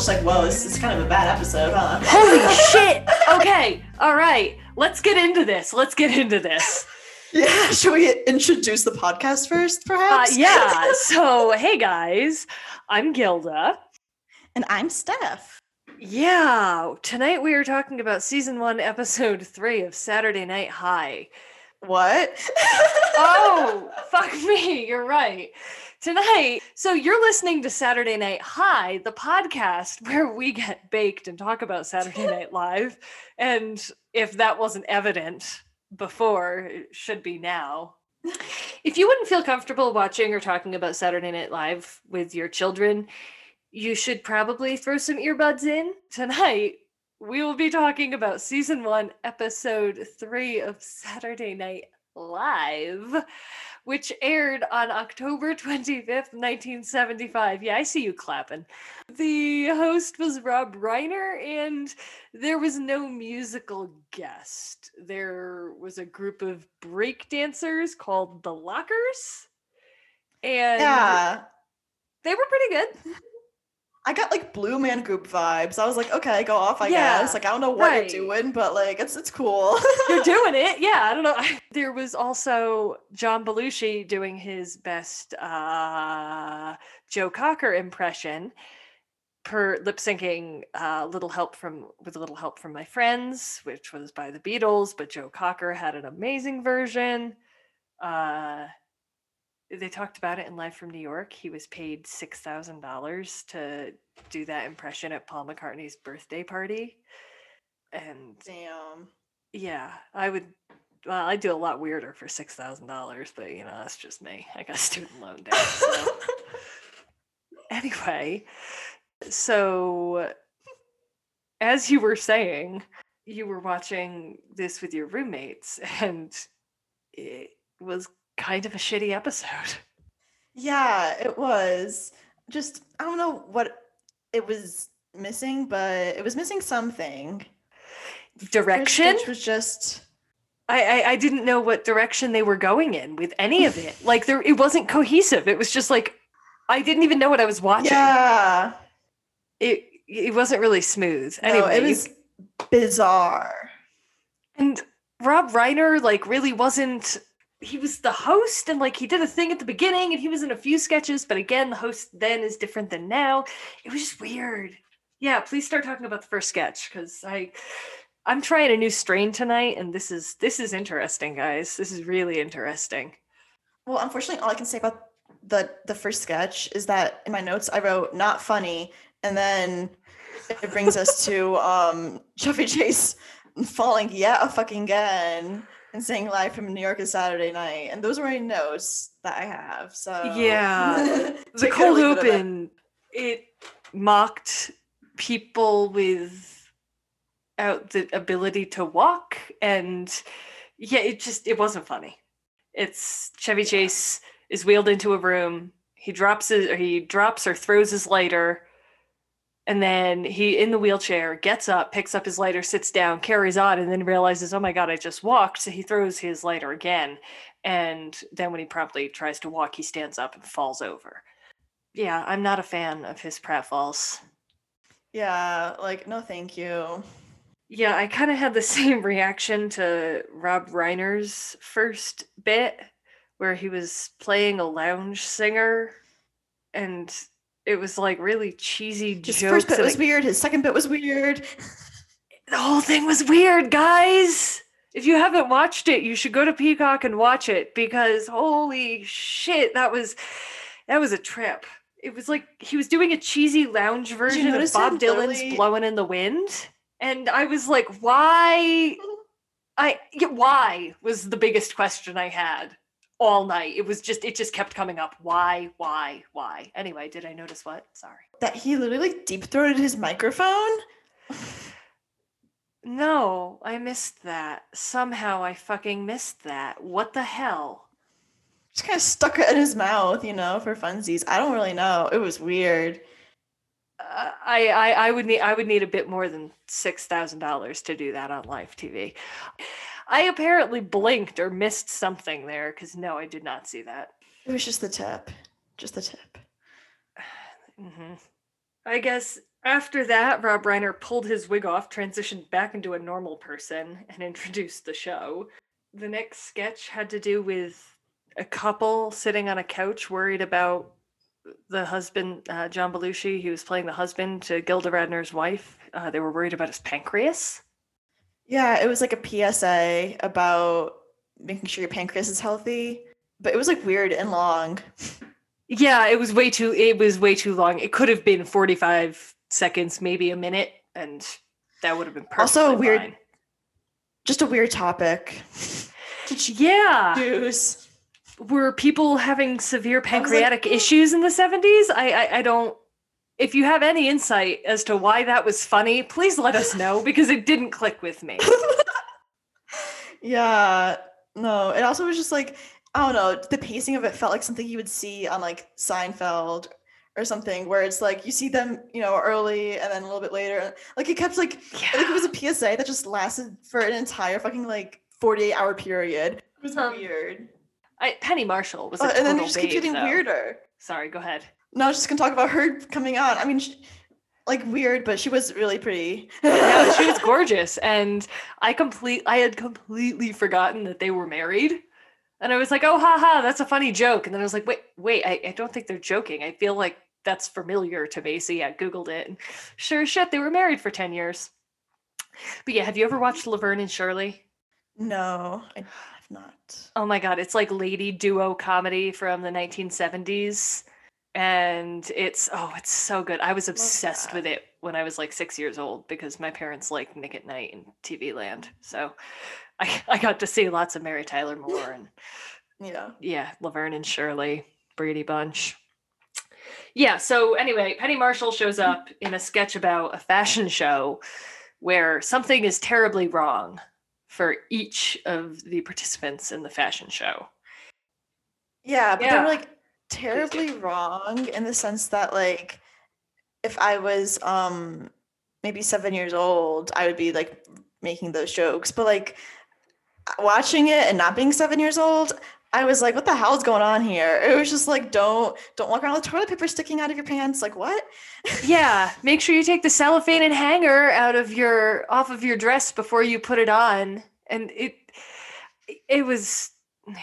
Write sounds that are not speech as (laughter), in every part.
just like, whoa, this is kind of a bad episode, huh? Holy (laughs) shit! Okay, all right. Let's get into this. Let's get into this. Yeah, should we introduce the podcast first, Uh, perhaps? yeah. So, hey guys, I'm Gilda. And I'm Steph. Yeah, tonight we are talking about season one, episode three of Saturday Night High. What? (laughs) Oh, fuck me. You're right. Tonight, so you're listening to Saturday Night High, the podcast (laughs) where we get baked and talk about Saturday (laughs) Night Live. And if that wasn't evident before, it should be now. If you wouldn't feel comfortable watching or talking about Saturday Night Live with your children, you should probably throw some earbuds in. Tonight, we will be talking about season one, episode three of Saturday Night Live, which aired on October (laughs) 25th, 1975. Yeah, I see you clapping. The host was Rob Reiner, and there was no musical guest. There was a group of break dancers called the Lockers, and Yeah. they were pretty good. (laughs) I got like Blue Man Group vibes. I was like, okay, go off, I Yeah, guess. Like, I don't know what right. you're doing, but like, it's it's cool. You're (laughs) doing it. Yeah, I don't know. (laughs) There was also John Belushi doing his best uh, Joe Cocker impression per lip syncing uh, little help from with a little help from my friends which was by the beatles but joe cocker had an amazing version uh, they talked about it in live from new york he was paid $6000 to do that impression at paul mccartney's birthday party and Damn. yeah, I would. Well, I do a lot weirder for six thousand dollars, but you know that's just me. I got student loan debt. So. (laughs) anyway, so as you were saying, you were watching this with your roommates, and it was kind of a shitty episode. (laughs) Yeah, it was. Just I don't know what it was missing, but it was missing something. Direction. sketch was just I, I I didn't know what direction they were going in with any of it. (laughs) Like there, it wasn't cohesive. It was just like I didn't even know what I was watching. yeah. it it wasn't really smooth. No, Anyway, it you- was bizarre. and Rob Reiner like really wasn't. He was the host, and like he did a thing at the beginning, and he was in a few sketches. But again, the host then is different than now. It was just weird. Yeah, please start talking about the first sketch because I. I'm trying a new strain tonight, and this is this is interesting, guys. This is really interesting. Well, unfortunately, all I can say about the the first sketch is that in my notes I wrote not funny, and then it brings us to (laughs) um Chevy Chase falling yet a fucking again and saying live from New York is Saturday night, and those were my notes that I have. So Yeah. (laughs) the cold leave it at that. open it mocked people with out the ability to walk and yeah it just it wasn't funny it's chevy chase is wheeled into a room he drops his or he drops or throws his lighter and then he in the wheelchair gets up picks up his lighter sits down carries on and then realizes oh my god i just walked. So he throws his lighter again. And then when he promptly tries to walk he stands up and falls over. Yeah i'm not a fan of his pratfalls. Yeah, like no, thank you. yeah i kind of had the (laughs) same reaction to rob reiner's first bit where he was playing a lounge singer and it was like really cheesy His jokes first bit was it- weird. His second bit was weird. (laughs) the whole thing was weird guys! If you haven't watched it you should go to peacock and watch it because holy shit that was that was a trip. It was like he was doing a cheesy lounge version of bob dylan's blowing in the wind and i was like why? (laughs) I yeah, why was the biggest question i had all night it was just it just kept coming up why why why anyway did i notice what sorry That he literally deep throated his microphone. No, I missed that. Somehow I fucking missed that. What the hell? Just kind of stuck it in his mouth, you know, for funsies. I don't really know. It was weird. I, I I would need I would need a bit more than six thousand dollars to do that on live TV. I apparently blinked or missed something there because no, I did not see that. It was just the tip. Just the tip. (sighs) hmm I guess After that, Rob Reiner pulled his wig off, transitioned back into a normal person, and (laughs) introduced the show. The next sketch had to do with a couple sitting on a couch worried about the husband, uh, John Belushi, he was playing the husband to Gilda Radner's wife. Uh, they were worried about his pancreas. Yeah, it was like a PSA about making sure your pancreas is healthy, but it was like weird and long. Yeah, it was way too. It was way too long. It could have been forty-five seconds, maybe a minute, and that would have been perfect. Also, weird. Just a weird topic. yeah. News. Were people having severe pancreatic like, issues in the seventies? I, I I don't. If you have any insight as to why that was funny, please let us know because it didn't click with me. (laughs) yeah. No. It also was just like I don't know, the pacing of it felt like something you would see on like Seinfeld or something where it's like you see them, you know, early and then a little bit later. Like it kept like yeah. I think it was a PSA that just lasted for an entire fucking like 48 hour period. It was um, weird. I, Penny Marshall was a uh, and then it just keeps getting though. weirder. Sorry, go ahead. No, I was just gonna talk about her coming on. I mean, she, like weird, but she was really pretty. yeah, she was (laughs) gorgeous, and I complete I had completely forgotten that they were married. And I was like, oh, haha, that's a funny joke. And then I was like, wait, wait, I, I don't think they're joking. I feel like that's familiar to me. So yeah, I Googled it. And sure shit, they were married for 10 years. But yeah, have you ever watched Laverne and Shirley? No, I not. Oh my God, it's like lady duo comedy from the 1970s. And it's, oh, it's so good. I was obsessed with it when I was like six years old because my parents liked Nick at Night and TV Land. So I, I got to see lots of Mary Tyler Moore and (laughs) yeah, yeah, Laverne and Shirley, Brady Bunch. Yeah. So anyway, Penny Marshall shows up in a sketch about a fashion show where something is terribly wrong for each of the participants in the fashion show. Yeah, but yeah. they're like terribly wrong in the sense that like if I was um maybe seven years old, I would be like making those jokes. But like watching it and not being seven years old, I was like, what the hell is going on here? It was just like, don't don't walk around with toilet paper sticking out of your pants. Like what? (laughs) yeah. Make sure you take the cellophane and hanger out of your off of your dress before you put it on. And it it was yeah.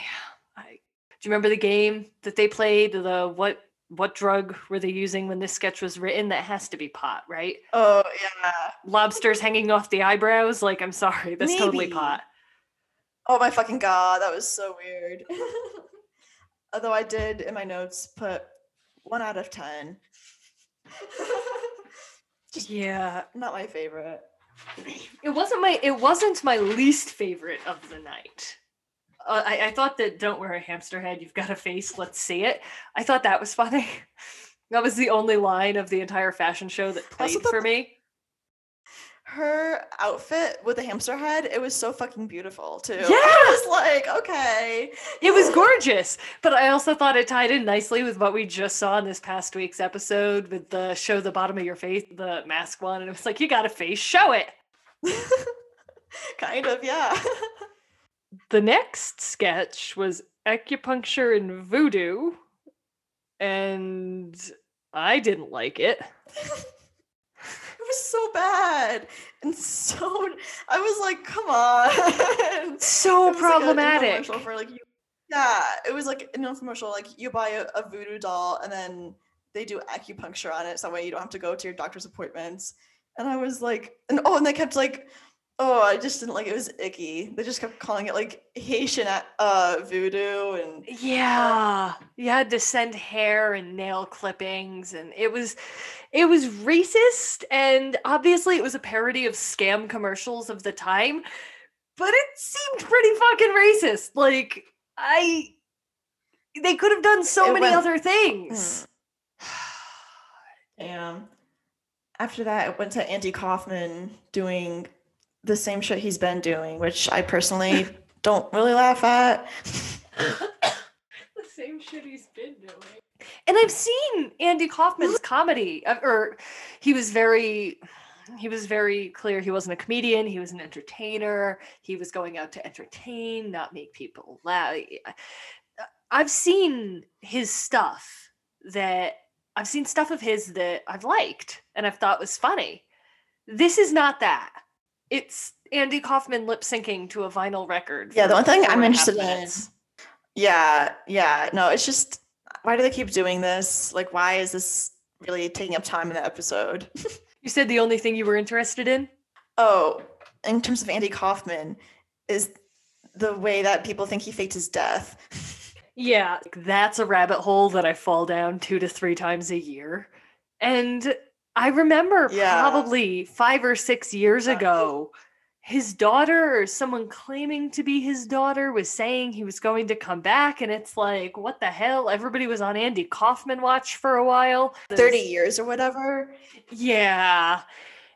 I, do you remember the game that they played? The what what drug were they using when this sketch was written? That has to be pot, right? Oh yeah. Lobsters hanging off the eyebrows. Like, I'm sorry, that's Maybe. totally pot. Oh my fucking god, that was so weird. (laughs) Although I did in my notes put one out of ten. (laughs) Just yeah, not my favorite. It wasn't my it wasn't my least favorite of the night. Uh, I, I thought that "Don't wear a hamster head, you've got a face, let's see it." I thought that was funny. (laughs) that was the only line of the entire fashion show that played for me her outfit with the hamster head, it was so fucking beautiful too. Yeah. I was like, okay. It was gorgeous. But I also thought it tied in nicely with what we just saw in this past week's episode with the show the bottom of your face, the mask one. And it was like, you got a face, show it. (laughs) kind of, yeah. (laughs) the next sketch was acupuncture and voodoo. And I didn't like it (laughs) was so bad and so I was like, come on. (laughs) So problematic. Like for like you, yeah, it was like an infomercial. Like you buy a, a, voodoo doll and then they do acupuncture on it, so that way you don't have to go to your doctor's appointments. And I was like, and oh, and they kept like Oh, I just didn't like it. it was icky. They just kept calling it like Haitian uh, uh voodoo and yeah, uh, you had to send hair and nail clippings, and it was it was racist, and obviously it was a parody of scam commercials of the time, but it seemed pretty fucking racist. Like I, they could have done so it many went, other things. Mm. (sighs) Damn. After that, I went to Andy Kaufman doing the same shit he's been doing, which I personally don't really laugh at. the same shit he's been doing. And I've seen Andy Kaufman's comedy, or he was very he was very clear he wasn't a comedian he was an entertainer he was going out to entertain not make people laugh i've seen his stuff that I've seen stuff of his that I've liked and I've thought was funny. This is not that. It's Andy Kaufman lip syncing to a vinyl record. Yeah, the one thing I'm and a half interested in-. Yeah, yeah. No, it's just why do they keep doing this? Like, why is this really taking up time in the episode? (laughs) You said the only thing you were interested in? Oh, in terms of Andy Kaufman, is the way that people think he faked his death. (laughs) Yeah, that's a rabbit hole that I fall down two to three times a year. And I remember Yeah. probably five or six years ago, his daughter or someone claiming to be his daughter was saying he was going to come back. And it's like, what the hell? Everybody was on Andy Kaufman watch for a while. 30 years or whatever. Yeah.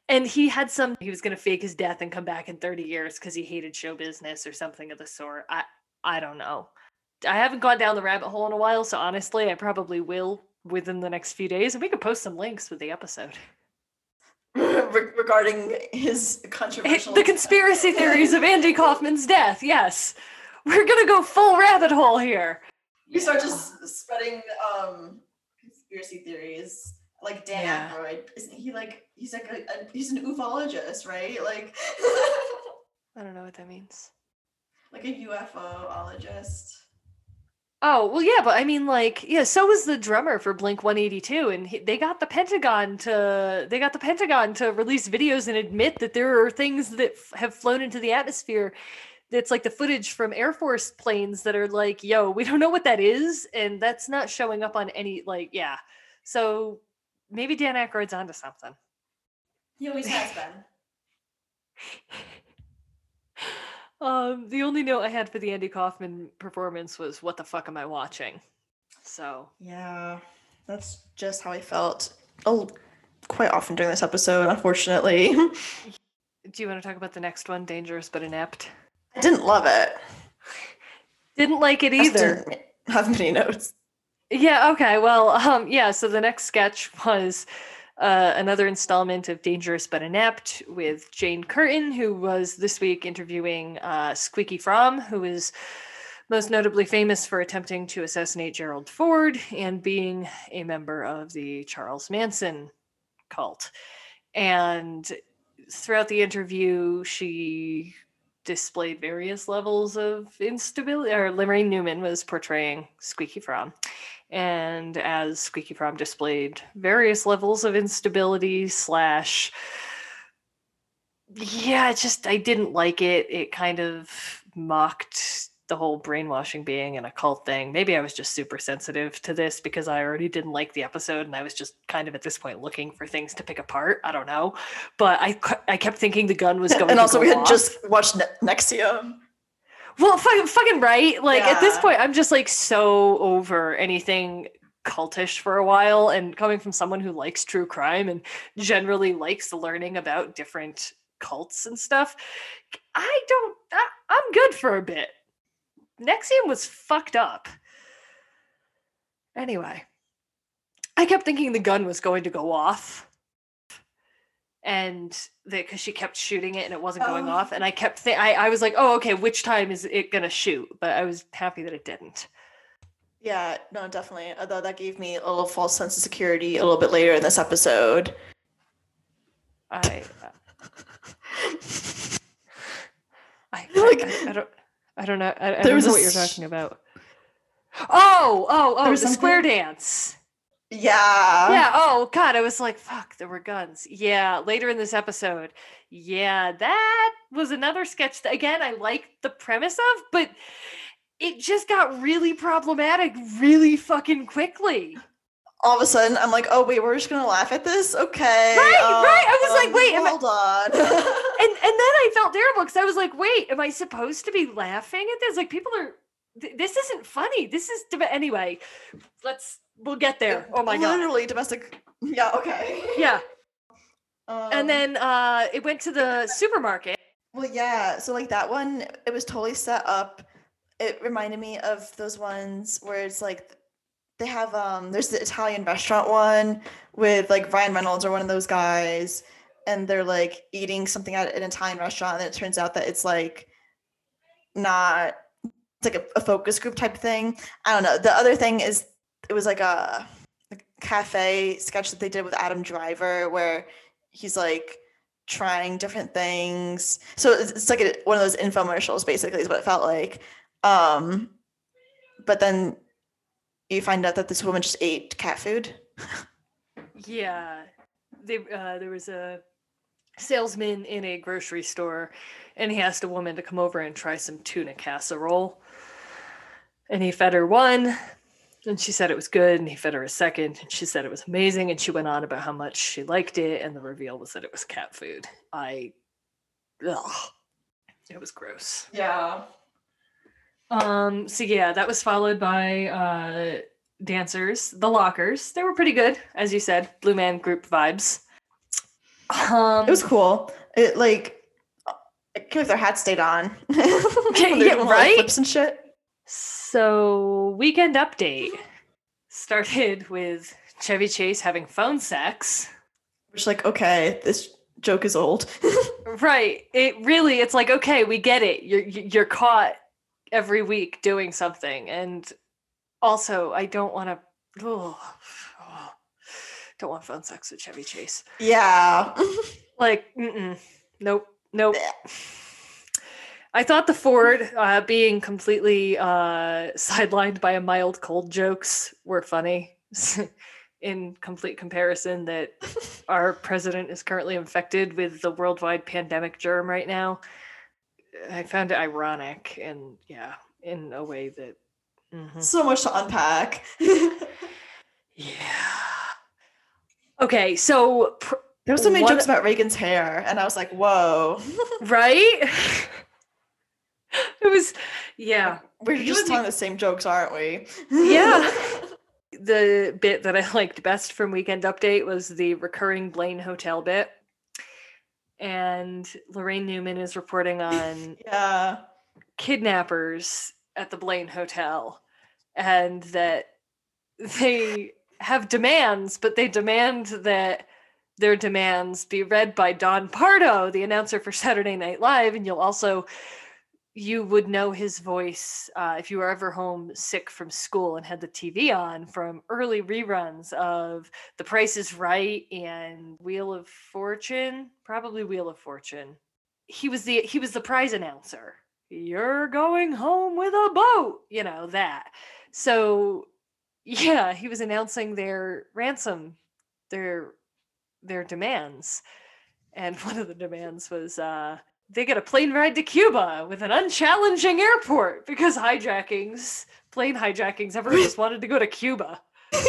And he had some, he was going to fake his death and come back in 30 years because he hated show business or something of the sort. I, I don't know. I haven't gone down the rabbit hole in a while. So honestly, I probably will within the next few days. And we could post some links with the episode. (laughs) Regarding his controversial (laughs) The conspiracy (laughs) theories of Andy Kaufman's death. Yes. We're to go full rabbit hole here. You start just spreading um conspiracy theories like Dan Yeah. Aykroyd. Isn't he like he's like a, a he's an ufologist, right? Like I don't know what that means. like a UFOologist. Oh, well, yeah, but I mean, like, yeah, so was the drummer for Blink 182, and he, they got the Pentagon to they got the Pentagon to release videos and admit that there are things that f- have flown into the atmosphere. That's like the footage from Air Force planes that are like, yo, we don't know what that is, and that's not showing up on any like, yeah. So maybe Dan Aykroyd's onto something. He always has been. Um, the only note I had for the Andy Kaufman performance was, "What the fuck am I watching?" So Yeah, that's just how I felt. Oh, quite often during this episode, unfortunately. (laughs) Do you want to talk about the next one, Dangerous but Inept? I didn't love it. Didn't like it either. have (laughs) many notes. Yeah, okay. Well, um yeah, so the next sketch was uh, another installment of Dangerous but Inept with Jane Curtin, who was this week interviewing uh, Squeaky Fromme, who is most notably famous for attempting to assassinate Gerald Ford and being a member of the Charles Manson cult. And throughout the interview, she displayed various levels of instability, or Laraine Newman was portraying Squeaky Fromme. And as Squeaky Fromme displayed various levels of instability, slash, yeah, just, I didn't like it. It kind of mocked the whole brainwashing being an occult thing. Maybe I was just super sensitive to this because I already didn't like the episode and I was just kind of at this point looking for things to pick apart. I don't know. But I, I kept thinking the gun was (laughs) going And also, go we had off. just watched ne- NXIVM. Well, fucking, fucking right. Like at this point, I'm just like so over anything cultish for a while. And coming from someone who likes true crime and generally likes learning about different cults and stuff, I don't. I, I'm good for a bit. NXIVM was fucked up. Anyway, I kept thinking the gun was going to go off. And that because she kept shooting it and it wasn't going Oh. off, and I kept think I, I was like, oh, okay, which time is it gonna shoot? But I was happy that it didn't. Yeah, no, definitely. Although that gave me a little false sense of security a little bit later in this episode. I (laughs) I, Like- I, I don't I don't know I, I don't know what you're talking about. Oh oh oh the square dance. Yeah. yeah oh god i was like fuck there were guns yeah later in this episode yeah that was another sketch that again i liked the premise of but it just got really problematic really fucking quickly All of a sudden, I'm like, oh, wait, we're just going to laugh at this? Okay. Right, right. I was like, um, wait, am I- Hold on. (laughs) (laughs) and and then i felt terrible because i was like wait am i supposed to be laughing at this like people are th- this isn't funny this is anyway let's we'll get there oh my god Literally domestic. Yeah, okay. yeah Um, and then uh it went to the supermarket Well, yeah. So like that one, it was totally set up. It reminded me of those ones where it's like they have um there's the Italian restaurant one with like Ryan Reynolds or one of those guys and they're like eating something at an Italian restaurant and it turns out that it's like not it's like a, a focus group type thing. I don't know. The other thing is it was like a like cafe sketch that they did with Adam Driver, where he's like trying different things. So it's, it's like a, one of those infomercials, basically, is what it felt like. Um, but then you find out that this woman just ate cat food. Yeah, they, uh, there was a salesman in a grocery store, and he asked a woman to come over and try some tuna casserole. And he fed her one, and she said it was good. And he fed her a second, and she said it was amazing. And she went on about how much she liked it, and the reveal was that it was cat food. I, ugh, it was gross. Yeah. Um, so yeah, that was followed by uh dancers, the lockers. They were pretty good, as you said, Blue Man Group vibes. Um, It was cool. It like I can't believe their hats stayed on. (laughs) Yeah, When they were doing all the right? Flips and shit. So weekend update started with Chevy Chase having phone sex. Which like, okay, this joke is old. (laughs) Right. It really, it's like, okay, we get it. You're you're caught every week doing something, and also, I don't want to. Oh, don't want phone sex with Chevy Chase. yeah. (laughs) Like, mm-mm, nope, nope. I thought the Ford uh, being completely uh, sidelined by a mild cold jokes were funny. (laughs) In complete comparison, that our president is currently infected with the worldwide pandemic germ right now. I found it ironic and yeah, in a way that. mhm. so much to unpack. (laughs) Yeah. Okay, so pr- there was so many What- jokes about Reagan's hair, and I was like, whoa. (laughs) right? (laughs) it was, yeah. We're You just telling the same jokes, aren't we? Yeah. (laughs) The bit that I liked best from Weekend Update was the recurring Blaine Hotel bit. And Laraine Newman is reporting on (laughs) yeah. kidnappers at the Blaine Hotel and that they have demands, but they demand that their demands be read by Don Pardo, the announcer for Saturday Night Live. And you'll also, you would know his voice uh, if you were ever home sick from school and had the TV on from early reruns of The Price is Right and Wheel of Fortune, probably Wheel of Fortune. He was the he was the prize announcer. You're going home with a boat you know that. So (laughs) yeah he was announcing their ransom their their demands. And (laughs) one of the demands was uh they get a plane ride to cuba with an unchallenging airport because hijackings plane hijackings everyone just wanted to go to cuba. (laughs)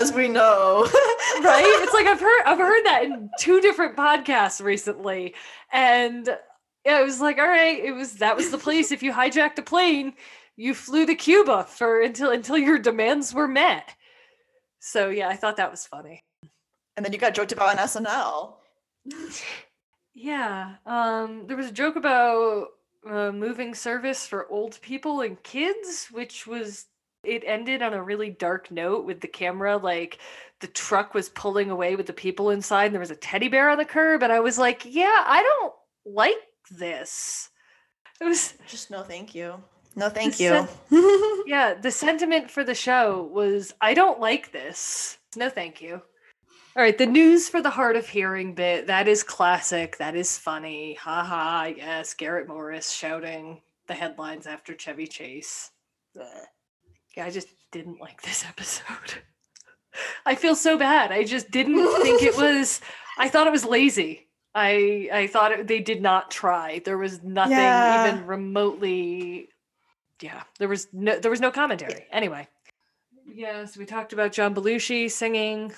As we know. (laughs) right? It's like i've heard i've heard that in two different podcasts recently. And yeah, it was like all right it was that was the place. If you hijacked a plane you flew to cuba for until until your demands were met. So yeah i thought that was funny. And then you got joked about on SNL. (laughs) yeah um there was a joke about uh, moving service for old people and kids which was it ended on a really dark note with the camera like the truck was pulling away with the people inside and there was a teddy bear on the curb and i was like yeah i don't like this it was Just no thank you. No thank Sen- you. (laughs) yeah the sentiment for the show was i don't like this no thank you all right the news for the hard of hearing bit that is classic that is funny. Haha yes garrett morris shouting the headlines after chevy chase. Bleh. yeah i just didn't like this episode. (laughs) I feel so bad. I just didn't think it (laughs) was i thought it was lazy. I i thought it, they did not try. There was nothing Yeah. even remotely yeah there was no there was no commentary. Anyway. Yes we talked about john belushi singing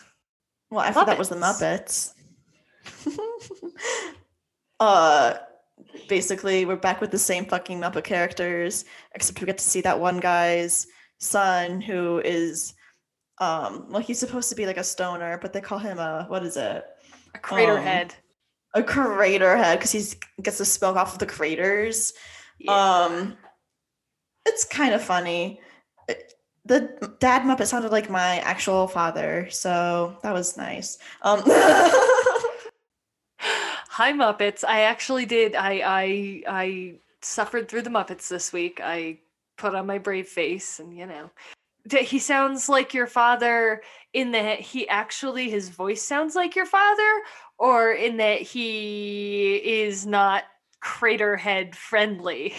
Well, I thought that was the Muppets. Muppets. (laughs) uh basically we're back with the same fucking Muppet characters, except we get to see that one guy's son who is um well he's supposed to be like a stoner, but they call him a what is it? a crater Um, head A crater head because he's gets to smoke off of the craters. Yeah. Um, it's kind of funny. It- The dad Muppet sounded like my actual father, so that was nice. Um, (laughs) Hi Muppets. I actually did. I I I suffered through the Muppets this week. I put on my brave face and you know, He sounds like your father in that he actually his voice sounds like your father, or in that he is not crater head friendly.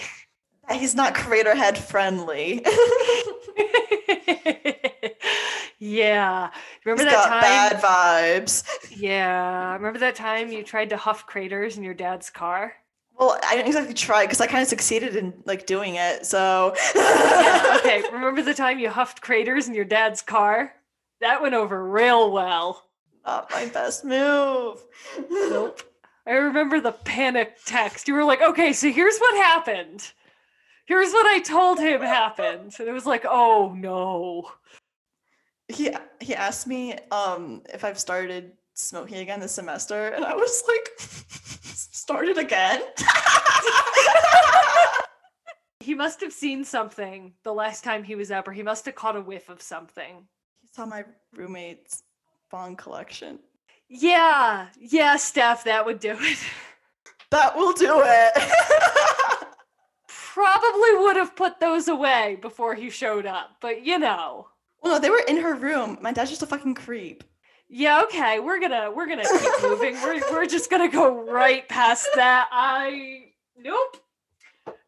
He's not creator head friendly. (laughs) (laughs) yeah. Remember He's that got time? bad vibes. Yeah. Remember that time you tried to huff craters in your dad's car? Well, I didn't exactly try because I kind of succeeded in like doing it. So Yeah. Okay. (laughs) Remember the time you huffed craters in your dad's car? That went over real well. not my best move. Nope. I remember the panic text. You were like, okay, so here's what happened. Here's what I told him happened. And it was like, oh no. He he asked me um if I've started smoking again this semester, and I was like, (laughs) started again. (laughs) He must have seen something the last time he was up, or he must have caught a whiff of something. he saw my roommate's bong collection. Yeah, yeah, Steph, that would do it. That will do it. (laughs) Probably would have put those away before he showed up, but you know. well, no, they were in her room. My dad's just a fucking creep. Yeah, okay, we're gonna we're gonna keep (laughs) moving. We're we're just gonna go right past that. I nope.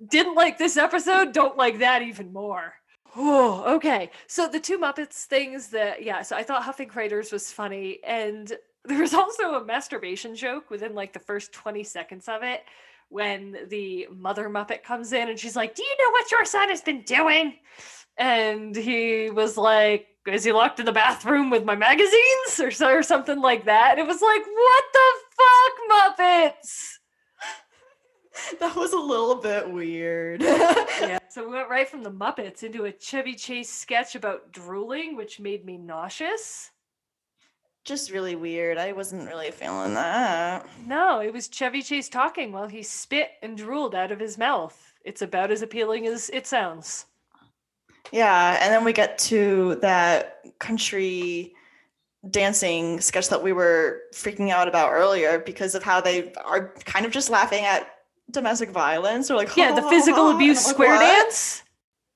Didn't like this episode, don't like that even more. Oh, okay. So the two Muppets things that yeah, so I thought Huffing Craters was funny, and there was also a masturbation joke within like the first 20 seconds of it when the mother Muppet comes in and she's like, Do you know what your son has been doing? And he was like, Is he locked in the bathroom with my magazines or, so, or something like that? And it was like, What the fuck, Muppets? (laughs) That was a little bit weird. (laughs) (laughs) yeah. So we went right from the Muppets into a Chevy Chase sketch about drooling, which made me nauseous. Just really weird. I wasn't really feeling that. No, it was Chevy Chase talking while he spit and drooled out of his mouth. It's about as appealing as it sounds. Yeah, and then we get to that country dancing sketch that we were freaking out about earlier because of how they are kind of just laughing at domestic violence or like Yeah, the (laughs) physical abuse like, square "What?" dance.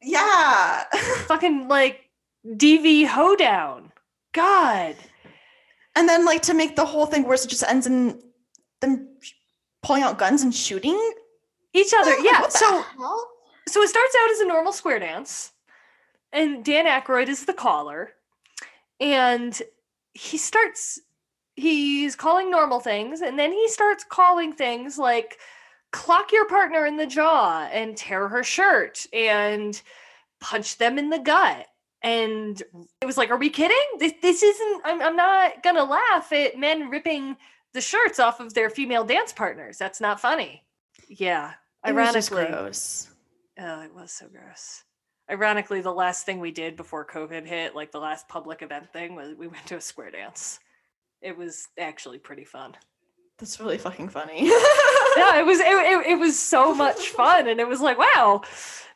Yeah. (laughs) Fucking like DV hoedown. God. And then like to make the whole thing worse, it just ends in them pulling out guns and shooting. Each other. Yeah. What the So hell? so it starts out as a normal square dance, and Dan Aykroyd is the caller, and he starts he's calling normal things, and then he starts calling things like clock your partner in the jaw and tear her shirt and punch them in the gut. And it was like, are we kidding? This, this isn't, I'm, I'm not gonna laugh at men ripping the shirts off of their female dance partners. That's not funny. Yeah. It Ironically, gross. Oh, it was so gross. Ironically, the last thing we did before COVID hit, like the last public event thing, was we went to a square dance. It was actually pretty fun. That's really fucking funny. (laughs) Yeah, it was it, it, it was so (laughs) much fun, and it was like wow,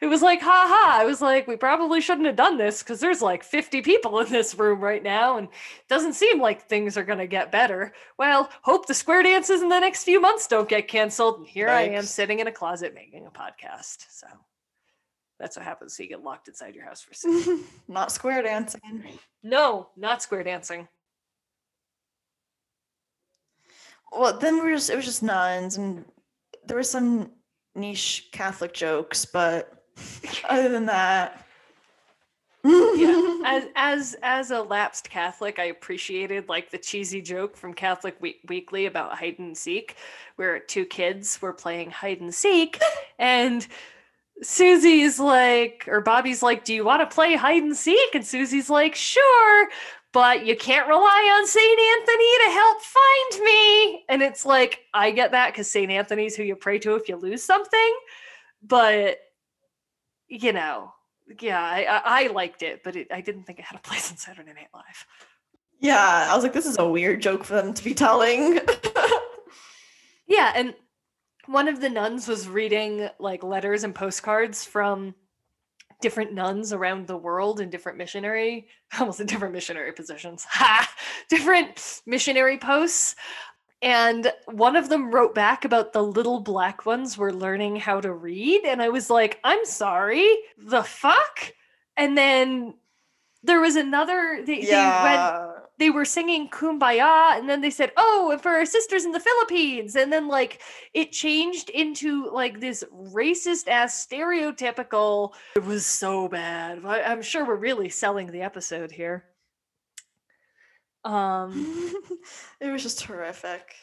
it was like ha ha. I was like we probably shouldn't have done this because there's like 50 people in this room right now, and it doesn't seem like things are gonna get better. Well, hope the square dances in the next few months don't get canceled. And here I am sitting in a closet making a podcast. So that's what happens. So you get locked inside your house for (laughs) six Not square dancing. No, not square dancing. Well, then we're just it was just nuns and there were some niche Catholic jokes, but (laughs) other than that. Yeah, (laughs) as as as a lapsed Catholic, I appreciated like the cheesy joke from Catholic we- Weekly about hide and seek, where two kids were playing hide and seek, (laughs) and Susie's like, or Bobby's like, "Do you want to play hide and seek?" And Susie's like, "Sure." But you can't rely on St. Anthony to help find me. And it's like, I get that because St. Anthony's who you pray to if you lose something. But, you know, yeah, I, I, liked it, but it, I didn't think it had a place on Saturday Night Live. yeah, I was like, this is a weird joke for them to be telling. (laughs) Yeah, and one of the nuns was reading like letters and postcards from different nuns around the world in different missionary, (laughs) almost in different missionary positions, (laughs) ha, different missionary posts. And one of them wrote back about the little black ones were learning how to read. And I was like, I'm sorry, the fuck? And then There was another they, they Yeah. They were singing kumbaya and then they said oh and for our sisters in the philippines and then like it changed into like this racist ass stereotypical it was so bad. I, i'm sure we're really selling the episode here. Um (laughs) it was just horrific.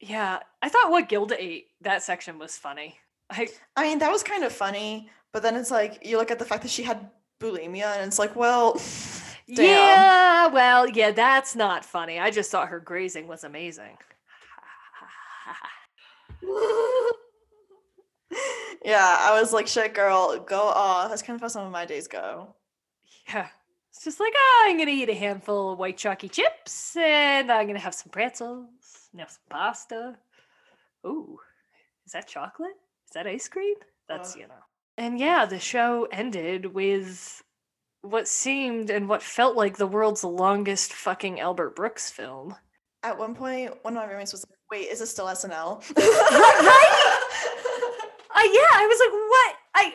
yeah i thought what gilda ate that section was funny. I I mean, that was kind of funny, but then it's like you look at the fact that she had bulimia, and it's like, well, (laughs) damn. yeah well yeah that's not funny i just thought her grazing was amazing (laughs) yeah, I was like, shit, girl, go off. That's kind of how some of my days go. Yeah. It's just like, oh, I'm going to eat a handful of white chalky chips and I'm going to have some pretzels and have some pasta. Ooh, is that chocolate? Is that ice cream? That's, Uh. you know. And yeah, the show ended with what seemed and what felt like the world's longest fucking Albert Brooks film. At one point, one of my roommates was like, wait, is this still SNL? (laughs) right? Uh, yeah, I was like, what? I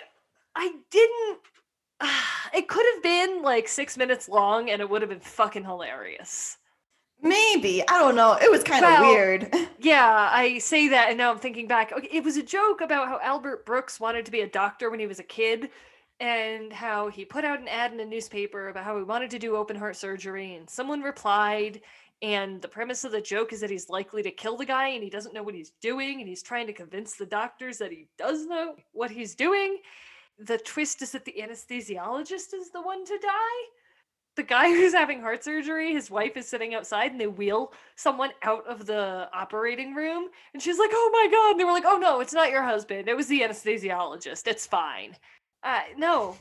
I didn't. (sighs) it could have been like six minutes long and it would have been fucking hilarious. Maybe. I don't know. It was kind of Well, weird. (laughs) Yeah, I say that and now I'm thinking back. Okay, it was a joke about how Albert Brooks wanted to be a doctor when he was a kid and how he put out an ad in a newspaper about how he wanted to do open heart surgery and someone replied and the premise of the joke is that he's likely to kill the guy and he doesn't know what he's doing and he's trying to convince the doctors that he does know what he's doing. The twist is that the anesthesiologist is the one to die. The guy (laughs) who's having heart surgery, his wife is sitting outside and they wheel someone out of the operating room and she's like, "Oh my god." And they were like, "Oh no, it's not your husband. It was the anesthesiologist. It's fine." Uh no.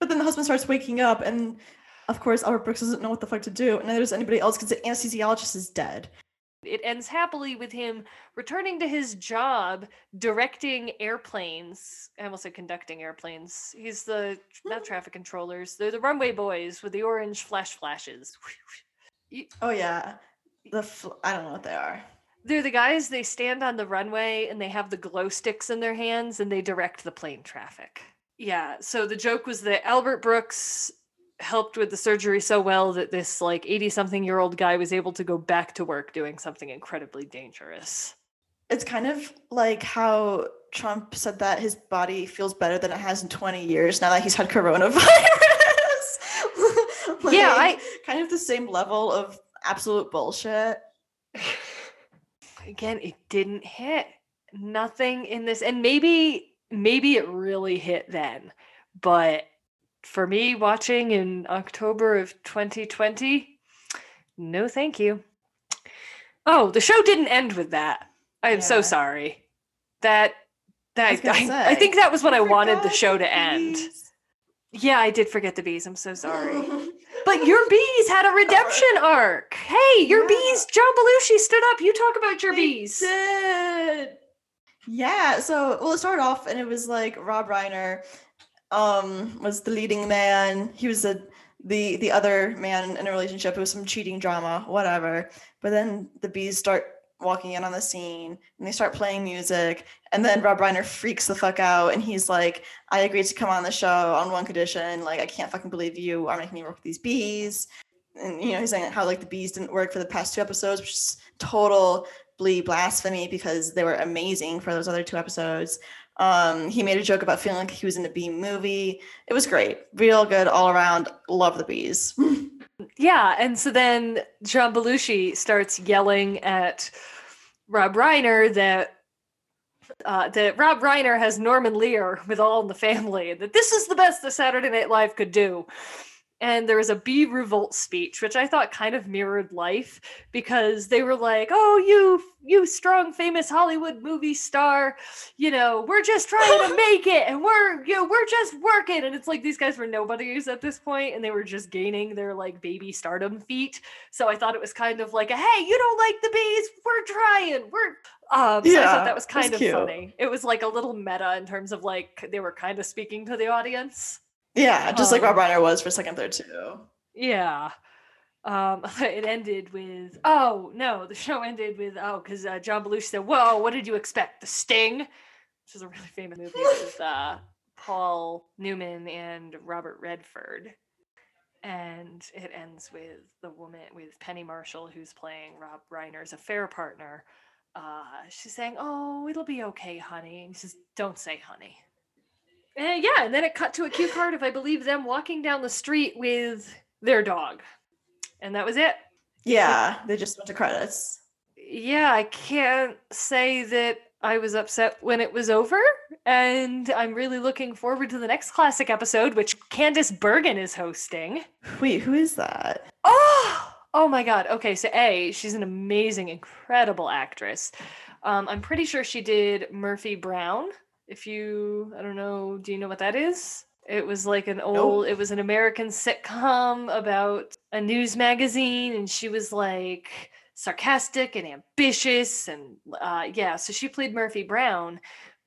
But then the husband starts waking up, and of course, Albert Brooks doesn't know what the fuck to do. And neither does anybody else because the anesthesiologist is dead. It ends happily with him returning to his job directing airplanes. I almost said conducting airplanes. He's the not traffic controllers. They're the runway boys with the orange flash flashes. (laughs) Oh, yeah. The fl- I don't know what they are. They're the guys, they stand on the runway and they have the glow sticks in their hands and they direct the plane traffic. Yeah, so the joke was that Albert Brooks helped with the surgery so well that this like 80 something year old guy was able to go back to work doing something incredibly dangerous. It's kind of like how Trump said that his body feels better than it has in 20 years now that he's had coronavirus. (laughs) Yeah, Like, kind of the same level of absolute bullshit. Again, it didn't hit. Nothing in this and maybe maybe it really hit then. But for me watching in October of 2020, no thank you. Oh, the show didn't end with that. I am so sorry. That that gonna I, I think that was when I wanted the show to end. bees. Yeah, I did forget the bees. I'm so sorry. (laughs) But your bees had a redemption (laughs) arc. Hey, your Yeah. bees, John Belushi stood up. You talk about your They bees. did. Yeah, so well it started off and it was like Rob Reiner um was the leading man. He was the the the other man in a relationship. It was some cheating drama, whatever. But then the bees start walking in on the scene and they start playing music and then Rob Reiner freaks the fuck out and he's like, I agreed to come on the show on one condition. Like I can't fucking believe you are making me work with these bees. And you know, he's saying how like the bees didn't work for the past two episodes, which is totally blasphemy because they were amazing for those other two episodes. Um, he made a joke about feeling like he was in a bee movie. It was great, real good all around. Love the bees. (laughs) Yeah, and so then John Belushi starts yelling at Rob Reiner that uh, that Rob Reiner has Norman Lear with All in the Family, and that this is the best that Saturday Night Live could do. And there was a bee revolt speech, which I thought kind of mirrored life because they were like, "Oh, you, you strong, famous Hollywood movie star, you know, we're just trying to (laughs) make it, and we're, you know, we're just working." And it's like these guys were nobodies at this point, and they were just gaining their like baby stardom feet. So I thought it was kind of like a, "Hey, you don't like the bees? We're trying. We're." Um, so I thought that was kind of cute. funny. It was like a little meta in terms of like they were kind of speaking to the audience. Yeah, just like Um, Rob Reiner was for second, third too. Yeah. Um, (laughs) it ended with oh no, the show ended with oh because uh, John Belushi said, "Whoa, what did you expect? The Sting," which is a really famous movie (laughs) with uh, Paul Newman and Robert Redford. and it ends with the woman with Penny Marshall, who's playing Rob Reiner's affair partner. Uh, she's saying, "Oh, it'll be okay, honey." And he says, "Don't say honey." And yeah, and then it cut to a cue card of I believe them walking down the street with their dog, and that was it. Yeah, they just went to credits. Yeah, I can't say that I was upset when it was over, and I'm really looking forward to the next classic episode, which Candice Bergen is hosting. Wait, who is that? Oh, oh my God. Okay, so A, she's an amazing, incredible actress. Um, I'm pretty sure she did Murphy Brown. If you, I don't know, do you know what that is? It was like an old, it was an American sitcom about a news magazine, and she was like sarcastic and ambitious. And uh, yeah, so she played Murphy Brown,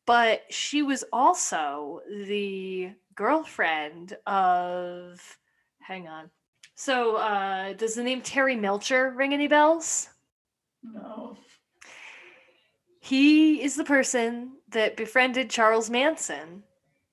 but she was also the girlfriend of, hang on. So uh, does the name Terry Melcher ring any bells? No. He is the person that befriended Charles Manson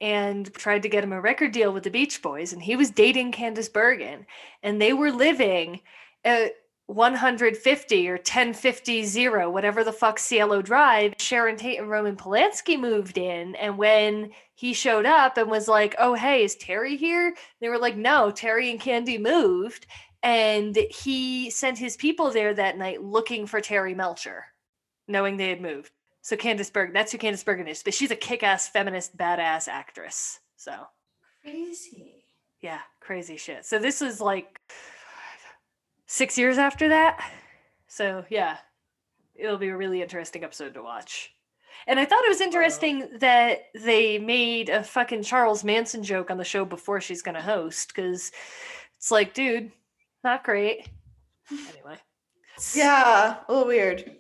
and tried to get him a record deal with the Beach Boys, and he was dating Candice Bergen, and they were living at 150 or 1050 zero, whatever the fuck Cielo Drive. Sharon Tate and Roman Polanski moved in, and when he showed up and was like, "Oh hey, is Terry here?" They were like, "No, Terry and Candy moved." And he sent his people there that night looking for Terry Melcher, knowing they had moved. So Candice Bergen, that's who Candice Bergen is. But she's a kick-ass feminist badass actress. So Crazy. yeah, crazy shit. So this was like six years after that. So yeah, it'll be a really interesting episode to watch. And I thought it was interesting that they made a fucking Charles Manson joke on the show before she's gonna host, because it's like, dude, not great. (laughs) Anyway. Yeah, a little weird.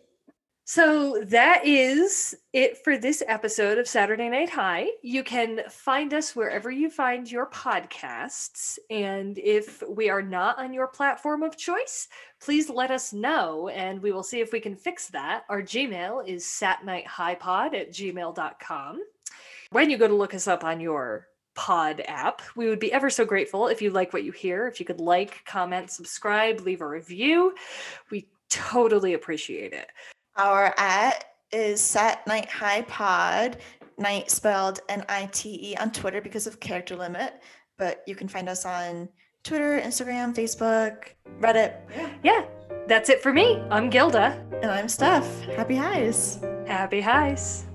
So that is it for this episode of Saturday Night High. You can find us wherever you find your podcasts. And if we are not on your platform of choice, please let us know and we will see if we can fix that. Our Gmail is satnighthighpod at gmail.com. When you go to look us up on your pod app, we would be ever so grateful if you like what you hear. If you could like, comment, subscribe, leave a review. We totally appreciate it. Our at is Sat Night High Pod, night spelled N I T E on Twitter because of character limit. But you can find us on Twitter, Instagram, Facebook, Reddit. Yeah, that's it for me. I'm Gilda. And I'm Steph. Happy highs. Happy highs.